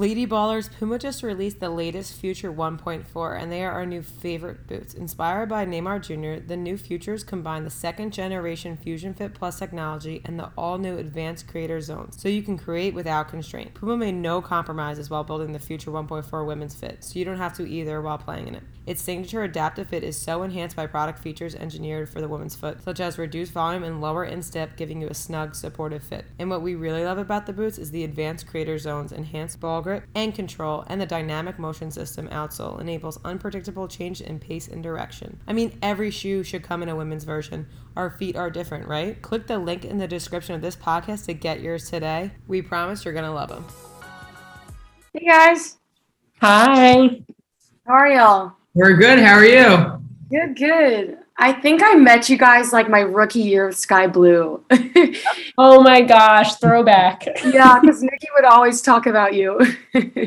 Lady Ballers, Puma just released the latest Future 1.4, and they are our new favorite boots. Inspired by Neymar Jr., the new Futures combine the second generation Fusion Fit Plus technology and the all new Advanced Creator Zones, so you can create without constraint. Puma made no compromises while building the Future 1.4 women's fit, so you don't have to either while playing in it. Its signature adaptive fit is so enhanced by product features engineered for the woman's foot, such as reduced volume and lower instep, giving you a snug, supportive fit. And what we really love about the boots is the Advanced Creator Zones, enhanced ball grip and control, and the dynamic motion system outsole enables unpredictable change in pace and direction. I mean, every shoe should come in a women's version. Our feet are different, right? Click the link in the description of this podcast to get yours today. We promise you're going to love them. Hey guys, Hi. how are y'all? We're good. How are you? Good, good. I think I met you guys like my rookie year of Sky Blue. Oh my gosh, throwback. yeah, because Nikki would always talk about you.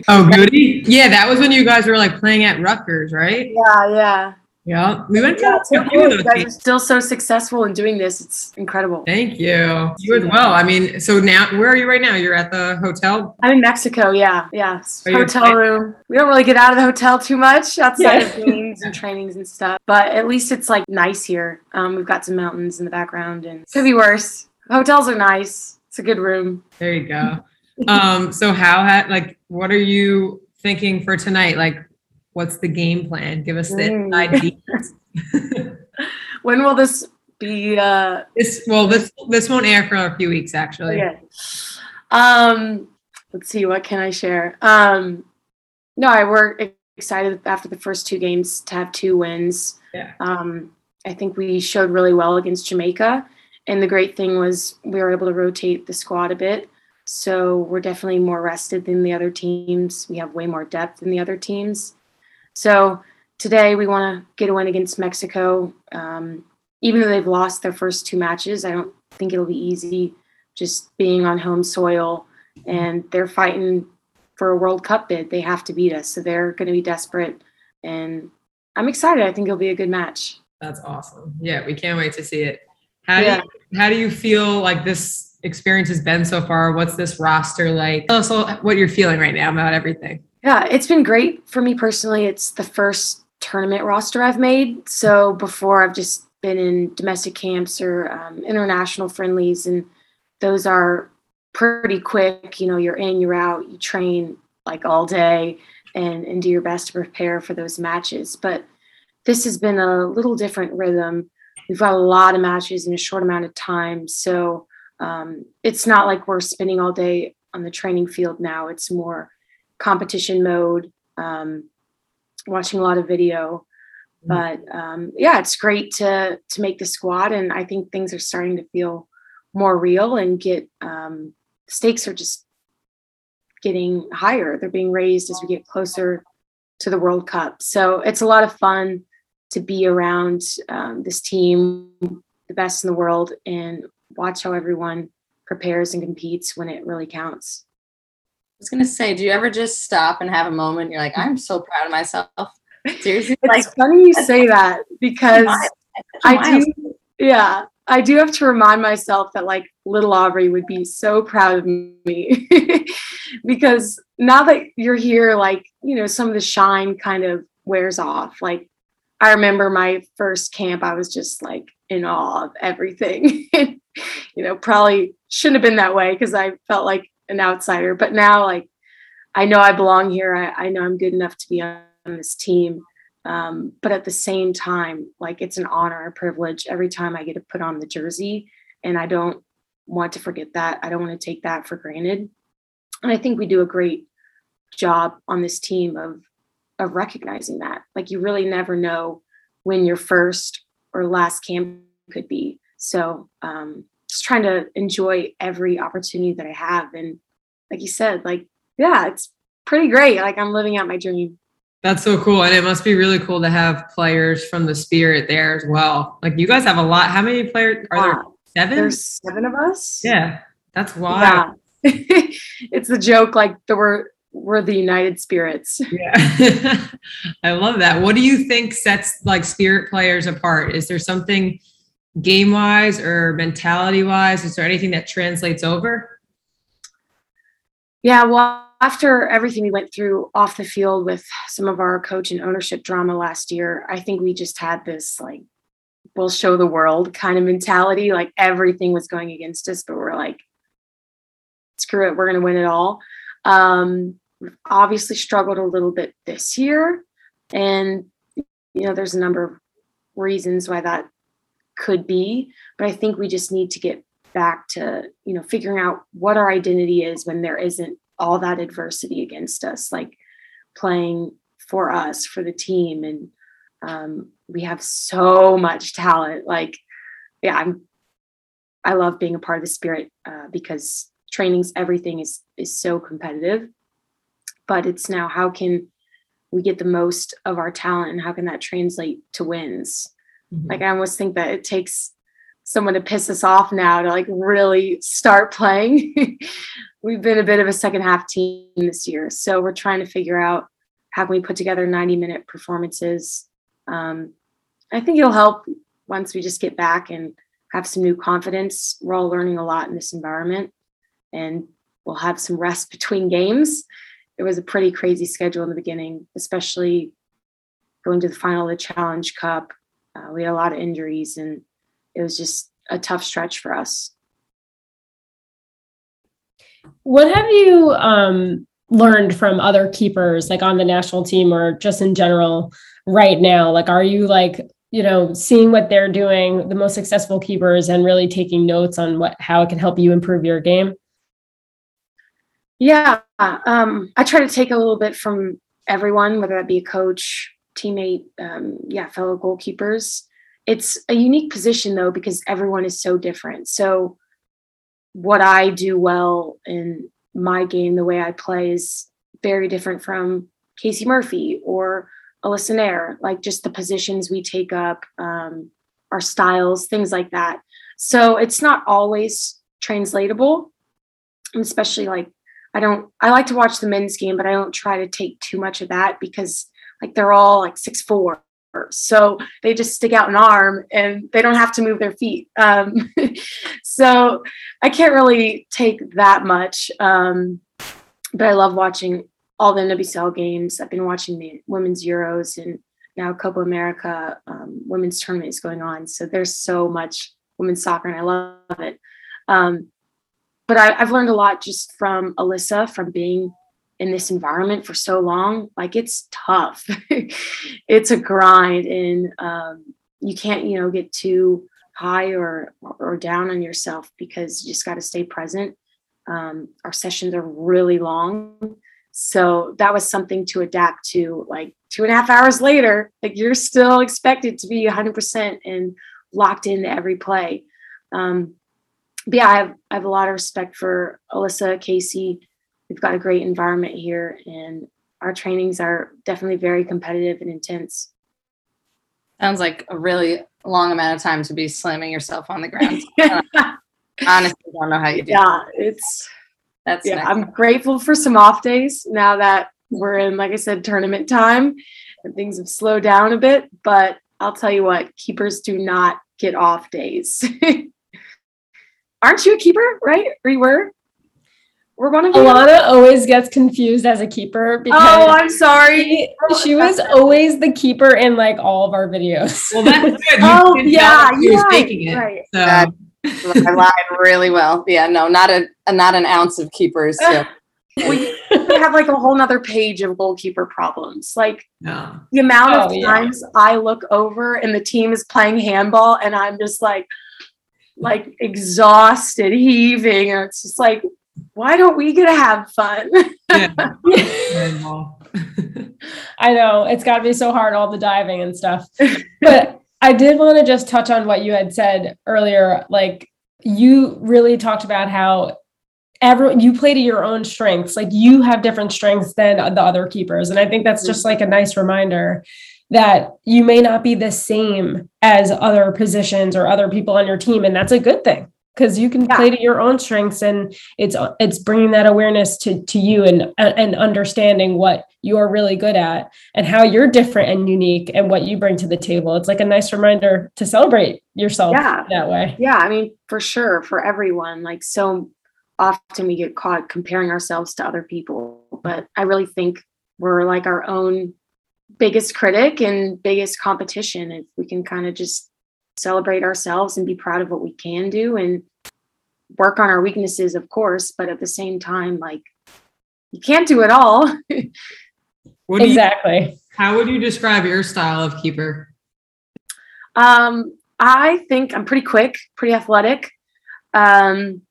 Oh, goody. Yeah, that was when you guys were like playing at Rutgers, right? yeah, yeah. Yeah. We went to Yeah, so a few of You guys are still so successful in doing this. It's incredible. Thank you. You as well. I mean, so now where are you right now? You're at the hotel. I'm in Mexico. Yeah, yeah. Hotel room. We don't really get out of the hotel too much outside Yeah. of games and trainings and stuff. But at least it's like nice here. Um, we've got some mountains in the background, and could be worse. Hotels are nice. It's a good room. There you go. Um, so how ha- like what are you thinking for tonight? Like what's the game plan? Give us the Mm. ideas. When will this be? Uh, this well this this won't air for a few weeks actually. Okay. Um, let's see. What can I share? Um, no, I we're excited after the first two games to have two wins. Yeah. Um, I think we showed really well against Jamaica, and the great thing was we were able to rotate the squad a bit. So we're definitely more rested than the other teams. We have way more depth than the other teams. So today we want to get a win against Mexico. Um, even though they've lost their first two matches, I don't think it'll be easy just being on home soil and they're fighting for a World Cup bid. They have to beat us. So they're going to be desperate. And I'm excited. I think it'll be a good match. That's awesome. Yeah, we can't wait to see it. How Yeah. do you, how do you feel like this experience has been so far? What's this roster like? Tell us all what you're feeling right now about everything. Yeah, it's been great for me personally. It's the first tournament roster I've made. So before I've just been in domestic camps or um, international friendlies, and those are pretty quick. You know, you're in, you're out, you train like all day and, and do your best to prepare for those matches. But this has been a little different rhythm. We've got a lot of matches in a short amount of time. So um, it's not like we're spending all day on the training field now. It's more competition mode, um, watching a lot of video. But um, yeah, it's great to to make the squad, and I think things are starting to feel more real and get um, stakes are just getting higher. They're being raised as we get closer to the World Cup. So it's a lot of fun to be around um, this team, the best in the world, and watch how everyone prepares and competes when it really counts. I was gonna say, do you ever just stop and have a moment? You're like, I'm so proud of myself. Seriously, like It's funny you say that because I do, yeah, I do have to remind myself that like little Aubrey would be so proud of me because now that you're here, like, you know, some of the shine kind of wears off. Like, I remember my first camp, I was just like in awe of everything. you know, probably shouldn't have been that way because I felt like an outsider, but now, like, I know I belong here. I, I know I'm good enough to be on this team. Um, but at the same time, like it's an honor, a privilege every time I get to put on the jersey. And I don't want to forget that. I don't want to take that for granted. And I think we do a great job on this team of of recognizing that. Like you really never know when your first or last camp could be. So um just trying to enjoy every opportunity that I have. And like you said, like, yeah, it's pretty great. Like I'm living out my dream. That's so cool. And it must be really cool to have players from the spirit there as well. Like you guys have a lot. How many players are there? Seven? There's seven of us. yeah. That's wild. Yeah. it's the joke like the we're we're the United Spirits. Yeah. I love that. What do you think sets like spirit players apart? Is there something game wise or mentality wise? Is there anything that translates over? Yeah, well, after everything we went through off the field with some of our coach and ownership drama last year, I think we just had this like we'll show the world kind of mentality. Like everything was going against us, but we're like, screw it, we're gonna win it all. Um, obviously struggled a little bit this year, and you know, there's a number of reasons why that could be, but I think we just need to get back to you know figuring out what our identity is when there isn't all that adversity against us like playing for us for the team. And um, we have so much talent. Like yeah i'm i love being a part of the spirit uh, because trainings everything is is so competitive. But it's now how can we get the most of our talent and how can that translate to wins mm-hmm. like i almost think that it takes someone to piss us off now to like really start playing. We've been a bit of a second half team this year. So we're trying to figure out how can we put together 90 minute performances. Um, I think it'll help once we just get back and have some new confidence. We're all learning a lot in this environment and we'll have some rest between games. It was a pretty crazy schedule in the beginning, especially going to the final of the Challenge Cup. Uh, we had a lot of injuries and it was just a tough stretch for us. What have you um, learned from other keepers, like on the national team or just in general, right now? Like, are you like you know seeing what they're doing, the most successful keepers, and really taking notes on what how it can help you improve your game? Yeah, um, I try to take a little bit from everyone, whether that be a coach, teammate, um, yeah, fellow goalkeepers. It's a unique position though because everyone is so different. So what i do well in my game the way i play is very different from casey murphy or alyssa naeher like just the positions we take up um, our styles things like that. So it's not always translatable especially like i don't i like to watch the men's game but i don't try to take too much of that because like they're all like six four so they just stick out an arm and they don't have to move their feet. Um, so I can't really take that much. Um, but I love watching all the NWSL games. I've been watching the women's Euros and now Copa America um, women's tournament is going on. So there's so much women's soccer and I love it. Um, but I, I've learned a lot just from Alyssa, from being in this environment for so long like it's tough. It's a grind and um, you can't you know get too high or or down on yourself because you just got to stay present. Um, our sessions are really long. So that was something to adapt to like two and a half hours later like you're still expected to be 100% and locked into every play. Um, but yeah I have, I have a lot of respect for alyssa casey we've got a great environment here and our trainings are definitely very competitive and intense. Sounds like a really long amount of time to be slamming yourself on the ground. honestly don't know how you do it. yeah it's that's yeah i'm grateful for some off days now that we're in like i said tournament time and things have slowed down a bit but i'll tell you what keepers do not get off days aren't you a keeper right or you were we're one of Alana always gets confused as a keeper because Oh, I'm sorry. She, she oh, was always the keeper in like all of our videos. Well, that's good. You oh, yeah, yeah, taking it. Right. So. I lied really well. Yeah, no, not a, not an ounce of keepers. So. we have like a whole nother page of goalkeeper problems. Like no. the amount of oh, times yeah. I look over and the team is playing handball and I'm just like, like exhausted, heaving, and it's just like, why don't we get to have fun? Yeah. I know it's got to be so hard, all the diving and stuff. But I did want to just touch on what you had said earlier. Like, you really talked about how everyone you play to your own strengths. Like, you have different strengths than the other keepers. And I think that's just like a nice reminder that you may not be the same as other positions or other people on your team. And that's a good thing because you can yeah. play to your own strengths and it's it's bringing that awareness to to you and and understanding what you're really good at and how you're different and unique and what you bring to the table it's like a nice reminder to celebrate yourself yeah. that way yeah i mean for sure for everyone like so often we get caught comparing ourselves to other people. But I really think we're like our own biggest critic and biggest competition. If we can kind of just celebrate ourselves and be proud of what we can do and work on our weaknesses, of course, but at the same time, like you can't do it all. What do you, exactly. how would you describe your style of keeper? Um, I think I'm pretty quick, pretty athletic. Um,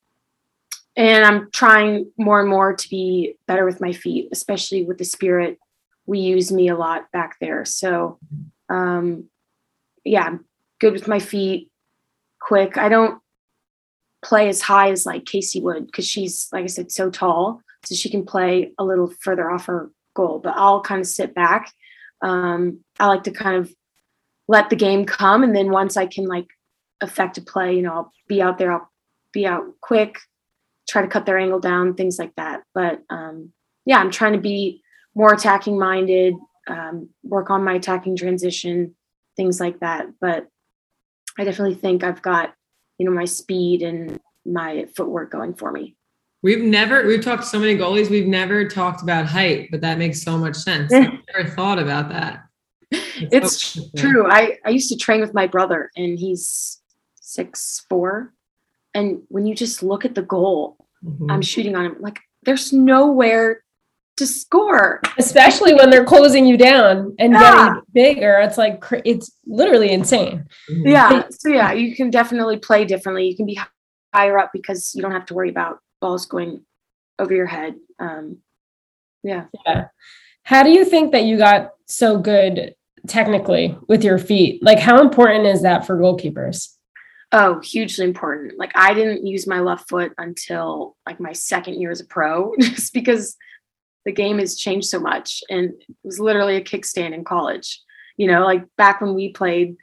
and I'm trying more and more to be better with my feet, especially with the spirit. We use me a lot back there. So, um, yeah, I'm good with my feet, quick. I don't play as high as like Casey would because she's, like I said, so tall. So she can play a little further off her goal, but I'll kind of sit back. Um, I like to kind of let the game come. And then once I can like affect a play, you know, I'll be out there, I'll be out quick, try to cut their angle down, things like that. But um, yeah, I'm trying to be more attacking minded, um, work on my attacking transition, things like that. But I definitely think I've got, you know, my speed and my footwork going for me. We've never we've talked to so many goalies. We've never talked about height, but that makes so much sense. I've never thought about that. It's so true. I, I used to train with my brother and he's six four. And when you just look at the goal, Mhm. I'm shooting on him, like there's nowhere to score. Especially when they're closing you down and Yeah. getting bigger. It's like, it's literally insane. Mhm. Yeah. So yeah, you can definitely play differently. You can be higher up because you don't have to worry about balls going over your head. Um, yeah. Yeah. How do you think that you got so good technically with your feet? Like, how important is that for goalkeepers? Oh, hugely important. Like I didn't use my left foot until like my second year as a pro, just because the game has changed so much. And it was literally a kickstand in college. You know, like back when we played,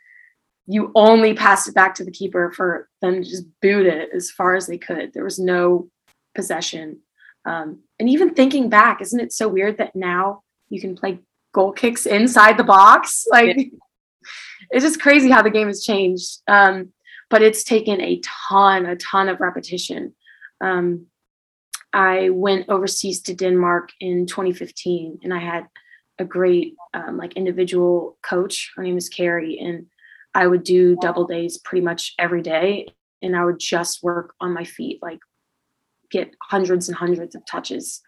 you only passed it back to the keeper for them to just boot it as far as they could. There was no possession. Um, and even thinking back, isn't it so weird that now you can play goal kicks inside the box? Like it's just crazy how the game has changed. Um, but it's taken a ton, a ton of repetition. Um, I went overseas to Denmark in 2015, and I had a great um, like individual coach. Her name is Carrie, and I would do double days pretty much every day, and I would just work on my feet, like get hundreds and hundreds of touches.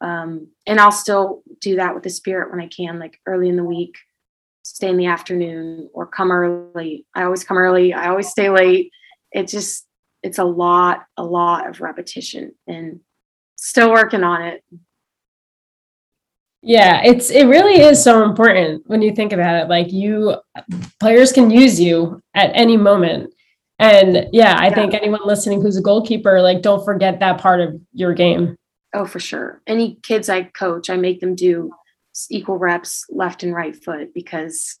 Um, and I'll still do that with the spirit when I can, like early in the week, stay in the afternoon, or come early. I always come early. I always stay late. It just it's a lot, a lot of repetition, and still working on it. Yeah, it's it really is so important when you think about it. Like you players can use you at any moment. And yeah, I Yeah. think anyone listening who's a goalkeeper, like don't forget that part of your game. Oh, for sure. Any kids I coach, I make them do equal reps left and right foot because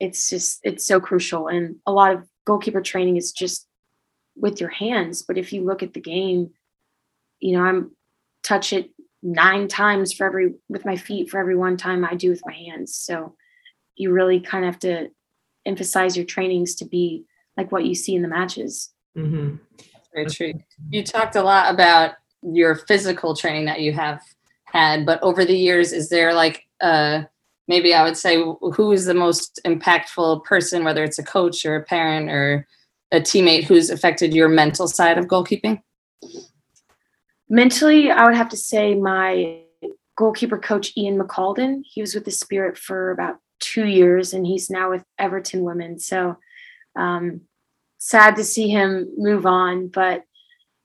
it's just it's so crucial. And a lot of goalkeeper training is just with your hands. But if you look at the game, you know, I'm touch it nine times for every with my feet for every one time I do with my hands. So you really kind of have to emphasize your trainings to be like what you see in the matches. Mhm. Very true. You talked a lot about your physical training that you have had, but over the years, is there like uh maybe I would say who is the most impactful person, whether it's a coach or a parent or a teammate who's affected your mental side of goalkeeping? Mentally i would have to say my goalkeeper coach ian mccaldon he was with the spirit for about two years and he's now with everton women. So um, sad to see him move on but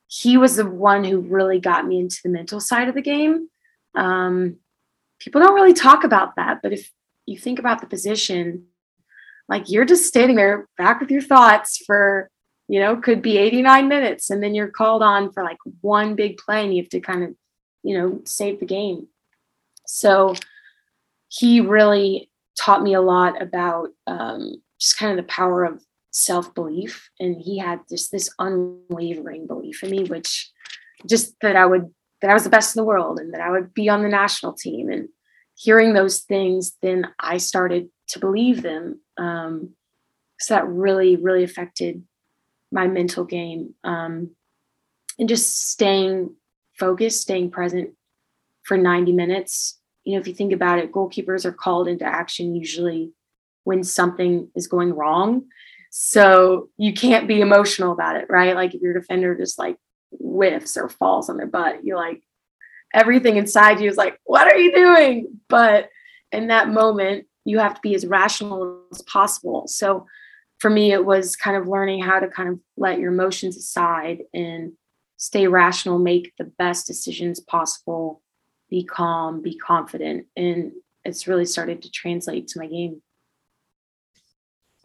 he was the one who really got me into the mental side of the game. Um, people don't really talk about that but if you think about the position like you're just standing there back with your thoughts for you know, could be 89 minutes and then you're called on for like one big play and you have to kind of, you know, save the game. So he really taught me a lot about um, just kind of the power of self belief. And he had just this unwavering belief in me, which just that I would, that I was the best in the world and that I would be on the national team. And hearing those things, then I started to believe them. Um, so that really, really affected my mental game. Um, and just staying focused, staying present for 90 minutes. You know, if you think about it, goalkeepers are called into action usually when something is going wrong. So you can't be emotional about it, right? Like if your defender just like whiffs or falls on their butt, you're like, everything inside you is like, what are you doing? But in that moment, you have to be as rational as possible. So for me, it was kind of learning how to kind of let your emotions aside and stay rational, make the best decisions possible, be calm, be confident. And it's really started to translate to my game.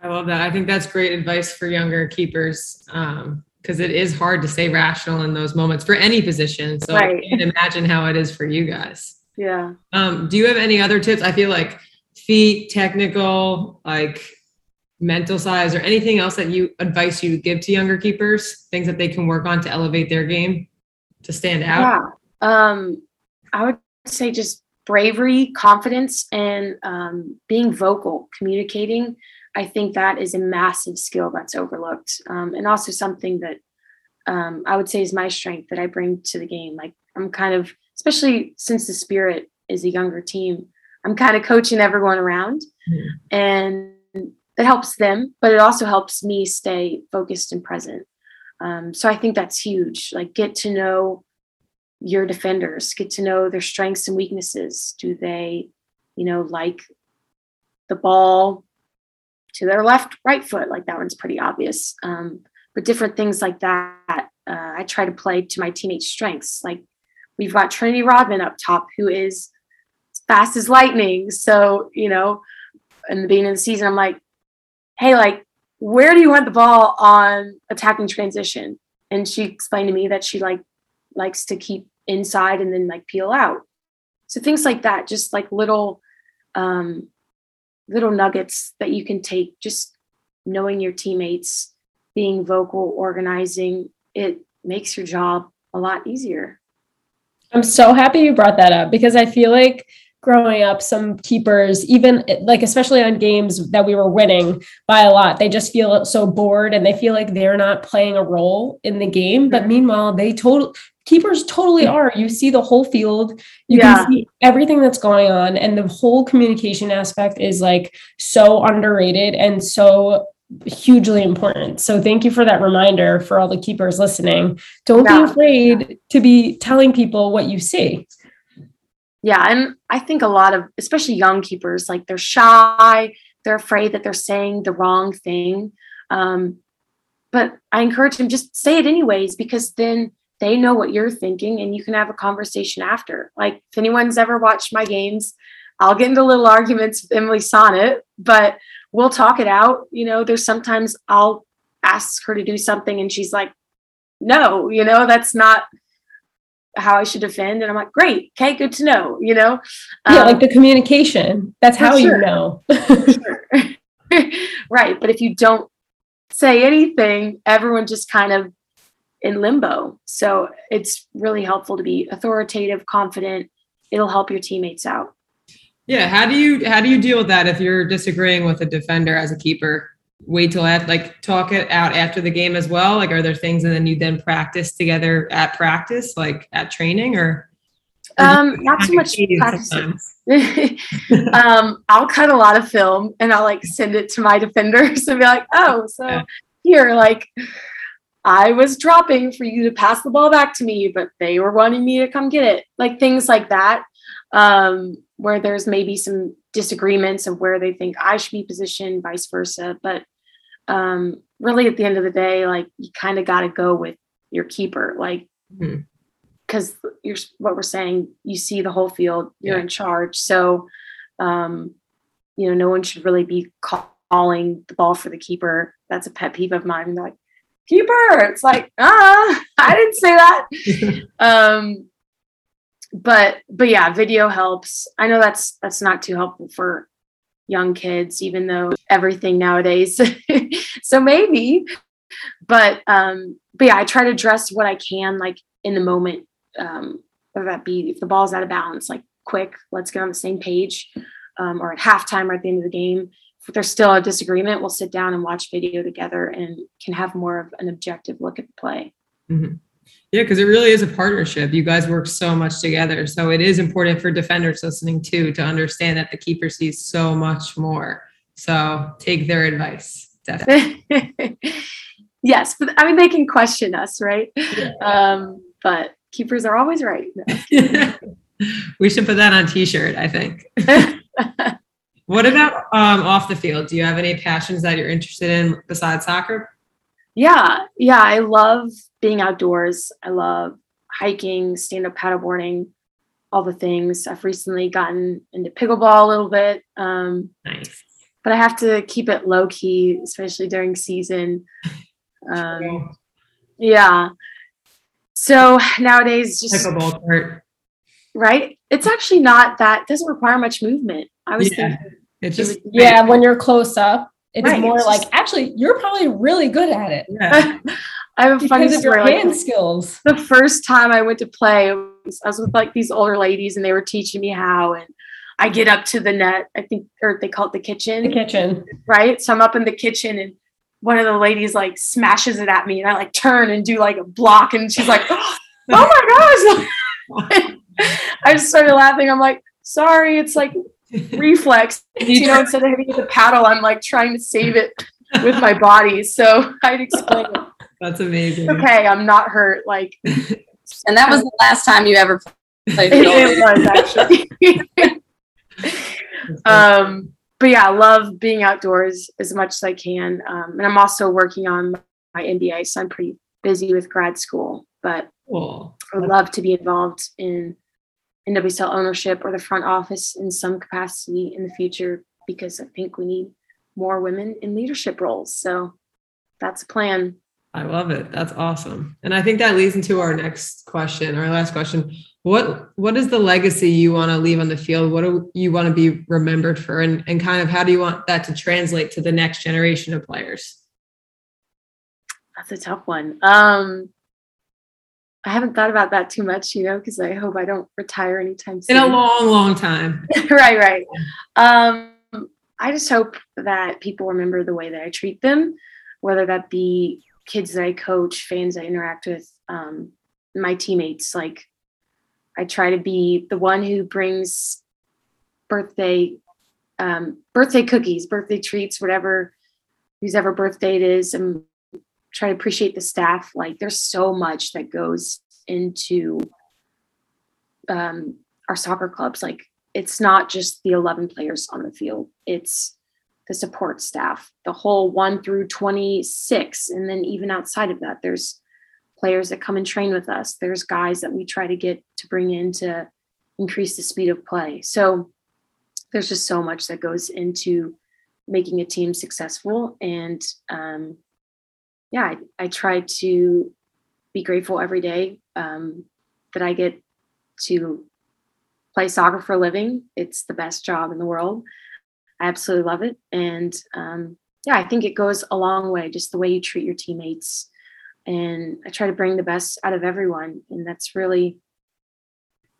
I love that. I think that's great advice for younger keepers because um, it is hard to stay rational in those moments for any position. So right. I can imagine how it is for you guys. Yeah. Um, do you have any other tips? I feel like feet, technical, like mental size, or anything else that you advice you give to younger keepers, things that they can work on to elevate their game to stand out? Yeah. Um, I would say just bravery, confidence, and um, being vocal, communicating. I think that is a massive skill that's overlooked, um, and also something that um, I would say is my strength that I bring to the game. Like I'm kind of, especially since the Spirit is a younger team, I'm kind of coaching everyone around, mm. and it helps them, but it also helps me stay focused and present. Um, so I think that's huge. Like get to know your defenders, get to know their strengths and weaknesses. Do they, you know, like the ball to their left, right foot? Like that one's pretty obvious. Um, but different things like that, uh, I try to play to my teammates' strengths. Like we've got Trinity Rodman up top, who is fast as lightning. So, you know, in the beginning of the season, I'm like, hey, like, where do you want the ball on attacking transition? And she explained to me that she like likes to keep inside and then like peel out. So things like that, just like little um little nuggets that you can take, just knowing your teammates, being vocal, organizing, it makes your job a lot easier. I'm so happy you brought that up because I feel like growing up, some keepers, even like especially on games that we were winning by a lot, they just feel so bored and they feel like they're not playing a role in the game. But mm-hmm. meanwhile, they total keepers totally are. You see the whole field, you yeah. can see everything that's going on, and the whole communication aspect is like so underrated and so hugely important. So thank you for that reminder for all the keepers listening. Don't yeah. be afraid to be telling people what you see yeah and i think a lot of especially young keepers like they're shy they're afraid that they're saying the wrong thing um, but i encourage them just say it anyways because then they know what you're thinking and you can have a conversation after. Like if anyone's ever watched my games i'll get into little arguments with emily sonnett but we'll talk it out you know there's sometimes i'll ask her to do something and she's like no you know that's not how I should defend. And I'm like, great, okay, good to know, you know? Yeah, um, like the communication. That's how sure. you know. right. But if you don't say anything, everyone just kind of in limbo. So it's really helpful to be authoritative, confident. It'll help your teammates out. Yeah. How do you how do you deal with that if you're disagreeing with a defender as a keeper? Wait till at like talk it out after the game as well? Like, are there things and then you then practice together at practice, like at training, or? Um, not too much practice. um, I'll cut a lot of film and I'll like send it to my defenders and be like, oh, so yeah. here, like I was dropping for you to pass the ball back to me, but they were wanting me to come get it. Like things like that. Um, where there's maybe some disagreements of where they think I should be positioned, vice versa. But um, really, at the end of the day, like you kind of got to go with your keeper, like because mm-hmm. you're what we're saying. You see the whole field, you're yeah. in charge, so um, you know no one should really be calling the ball for the keeper. That's a pet peeve of mine. They're like keeper, it's like ah, I didn't say that. um, but but yeah, video helps. I know that's that's not too helpful for young kids, even though everything nowadays. so maybe, but um, but yeah, I try to dress what I can like in the moment. Um, whether that be if the ball's out of balance, like quick, let's get on the same page, um, or at halftime or at the end of the game. If there's still a disagreement, we'll sit down and watch video together and can have more of an objective look at the play. Mm-hmm. Yeah, because it really is a partnership. You guys work so much together. So it is important for defenders listening too to understand that the keeper sees so much more. So take their advice. Definitely. yes, but I mean they can question us, right? Um, but keepers are always right. we should put that on t-shirt, I think. what about um, off the field? Do you have any passions that you're interested in besides soccer? Yeah, yeah, I love being outdoors. I love hiking, stand-up paddleboarding, all the things. I've recently gotten into pickleball a little bit. Um, nice. But I have to keep it low key, especially during season. Um, yeah. So nowadays, just pickleball court. Right? It's actually not that doesn't require much movement. I was yeah. thinking. It's just yeah, when you're close up, it's right. more like actually you're probably really good at it. Yeah. I have a funny because story. Of your hand like, skills. The first time I went to play, I was, I was with like these older ladies, and they were teaching me how. And I get up to the net. I think, or they call it the kitchen. The kitchen, right? So I'm up in the kitchen, and one of the ladies like smashes it at me, and I like turn and do like a block, and she's like, "Oh my gosh!" I just started laughing. I'm like, "Sorry, it's like reflex." you know, instead of having the paddle, I'm like trying to save it with my body. So I'd explain it. That's amazing. Okay, I'm not hurt. Like, and that was the last time you ever played. it was actually. um, but yeah, I love being outdoors as much as I can. Um, and I'm also working on my MBA, so I'm pretty busy with grad school. But cool. I would love to be involved in NWSL ownership or the front office in some capacity in the future because I think we need more women in leadership roles. So that's a plan. I love it. That's awesome. And I think that leads into our next question, our last question. What what is the legacy you want to leave on the field? What do you want to be remembered for? And, and kind of how do you want that to translate to the next generation of players? That's a tough one. Um I haven't thought about that too much, you know, because I hope I don't retire anytime soon. In a long, long time. right, right. Um, I just hope that people remember the way that I treat them, whether that be kids that I coach, fans I interact with, um, my teammates. Like I try to be the one who brings birthday um, birthday cookies, birthday treats, whatever whose ever birthday it is, and try to appreciate the staff. Like there's so much that goes into um, our soccer clubs. Like it's not just the 11 players on the field. It's the support staff, the whole one through 26. And then even outside of that, there's players that come and train with us. There's guys that we try to get to bring in to increase the speed of play. So there's just so much that goes into making a team successful. And um, yeah, I, I, try to be grateful every day um, that I get to play soccer for a living. It's the best job in the world. I absolutely love it. And um, yeah, I think it goes a long way, just the way you treat your teammates. And I try to bring the best out of everyone. And that's really,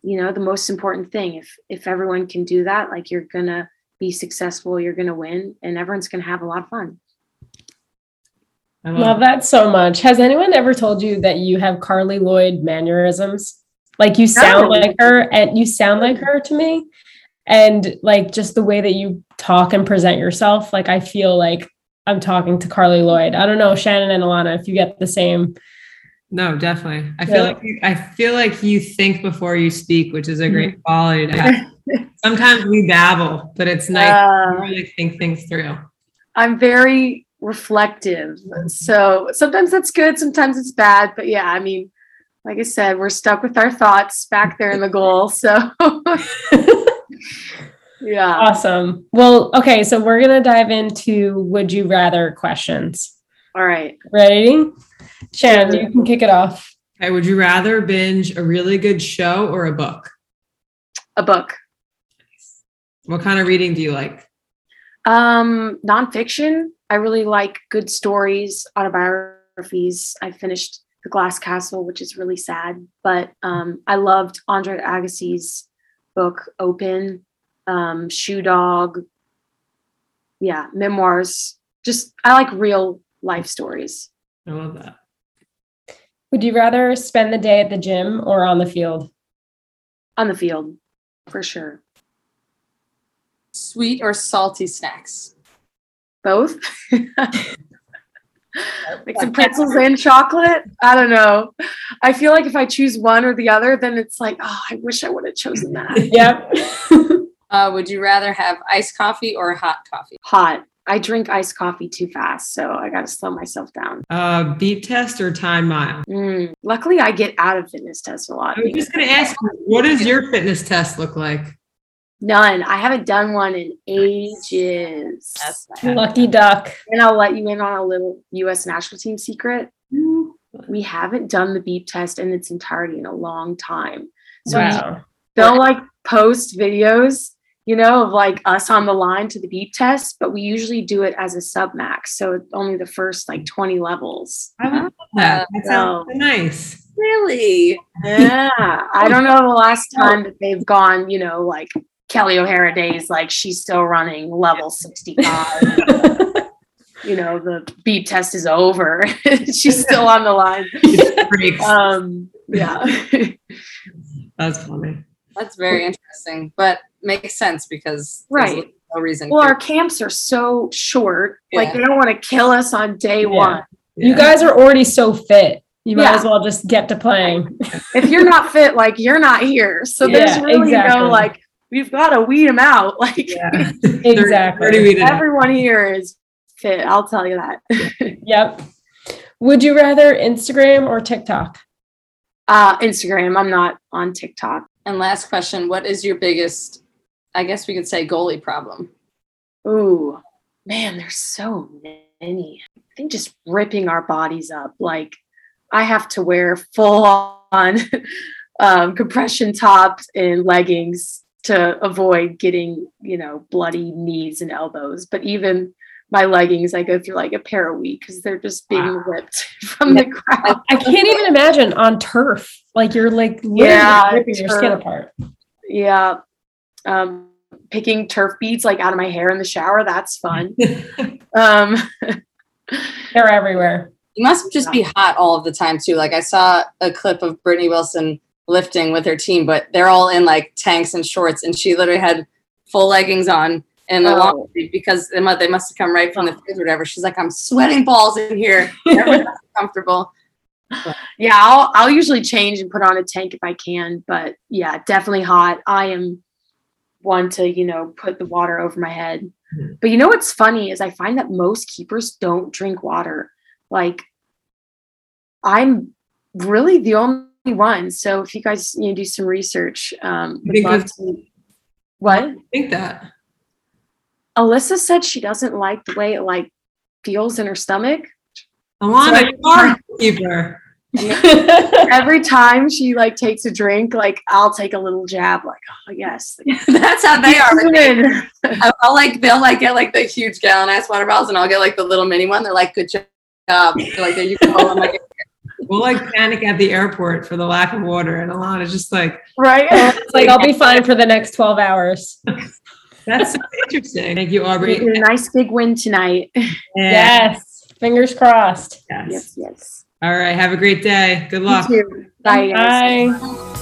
you know, the most important thing. If if everyone can do that, like you're gonna be successful, you're gonna win, and everyone's gonna have a lot of fun. I love, love that so much. Has anyone ever told you that you have Carli Lloyd mannerisms? Like you sound no. like her and you sound like her to me and like just the way that you talk and present yourself like i feel like i'm talking to Carli lloyd i don't know shannon and alana if you get the same no definitely i feel yeah. like you, i feel like you think before you speak which is a great mm-hmm. quality to have sometimes we babble but it's nice uh, to really think things through i'm very reflective so sometimes that's good sometimes it's bad but yeah i mean like i said we're stuck with our thoughts back there in the goal so yeah. Awesome. Well, okay, so we're going to dive into would you rather questions. All right. Ready? Shannon, you can kick it off. Okay, would you rather binge a really good show or a book? A book. What kind of reading do you like? Um, nonfiction. I really like good stories, autobiographies. I finished The Glass Castle, which is really sad, but um, I loved Andre Agassi's book Open, um, Shoe Dog. Yeah, memoirs. Just I like real life stories. I love that. Would you rather spend the day at the gym or on the field? On the field, for sure. Sweet or salty snacks? Both. like some pretzels and chocolate. I don't know. I feel like if I choose one or the other, then it's like, oh, I wish I would have chosen that. Yep. Uh, would you rather have iced coffee or hot coffee? Hot. I drink iced coffee too fast, so I got to slow myself down. Uh, beep test or time mile? Mm. Luckily, I get out of fitness tests a lot. I was just going to ask, you, what does your fitness test look like? None. I haven't done one in ages. That's Lucky duck. And I'll let you in on a little U.S. national team secret. Mm-hmm. We haven't done the beep test in its entirety in a long time. So Wow. they'll like post videos, you know, of like us on the line to the beep test, but we usually do it as a sub max. So only the first like 20 levels. I love that. That sounds so nice. Really? Yeah. I don't know the last oh. time that they've gone, you know, like Kelly O'Hara days, like she's still running level 65. you know, the beep test is over. she's still on the line. Um, yeah. That's funny. That's very interesting, but makes sense because Right. no reason. well, to. our camps are so short. Like they don't want to kill us on day Yeah. one. You guys are already so fit. You might Yeah. as well just get to playing. If you're not fit, like you're not here. So there's really exactly. no like we've got to weed them out. Like Yeah. Exactly. 30 weeded out. everyone here is fit. I'll tell you that. Yep. Would you rather Instagram or TikTok? Uh, Instagram. I'm not on TikTok. and last question: What is your biggest? I guess we could say goalie problem. Ooh, man, there's so many. I think just ripping our bodies up. Like I have to wear full on um, compression tops and leggings to avoid getting, you know, bloody knees and elbows. But even my leggings, I go through like a pair a week because they're just being Wow. ripped from the ground. I can't even imagine on turf. Like you're like literally Yeah, ripping your skin apart. Yeah. Um, picking turf beads like out of my hair in the shower. That's fun. Um, They're everywhere. You must just be hot all of the time too. Like I saw a clip of Brittany Wilson lifting with her team, but they're all in like tanks and shorts, and she literally had full leggings on and the Oh. long sleeve because they must, they must have come right from the fridge or whatever. She's like, I'm sweating balls in here. Everyone's comfortable. yeah, I'll I'll usually change and put on a tank if I can, but yeah, definitely hot. I am one to, you know, put the water over my head. Mhm. But you know what's funny is I find that most keepers don't drink water. Like I'm really the only one. So if you guys you know do some research, um would think love that's- to what? I think that. Alyssa said she doesn't like the way it like feels in her stomach. Alana, So- you are a keeper. Every time she like takes a drink, like I'll take a little jab, like, oh yes. That's how they are. I'll, I'll like they'll like get like the huge gallon ass water bottles, and I'll get like the little mini one. They're like, good job. They're like there you go. I'm like, We'll like panic at the airport for the lack of water, and a lot Alana's just like, right? Oh, it's like I'll be fine for the next 12 hours. that's so interesting. Thank you, Aubrey. a nice big win tonight. Yeah. Yes. Fingers crossed. Yes. yes, yes. All right. Have a great day. Good You luck. too. Bye. guys. Bye.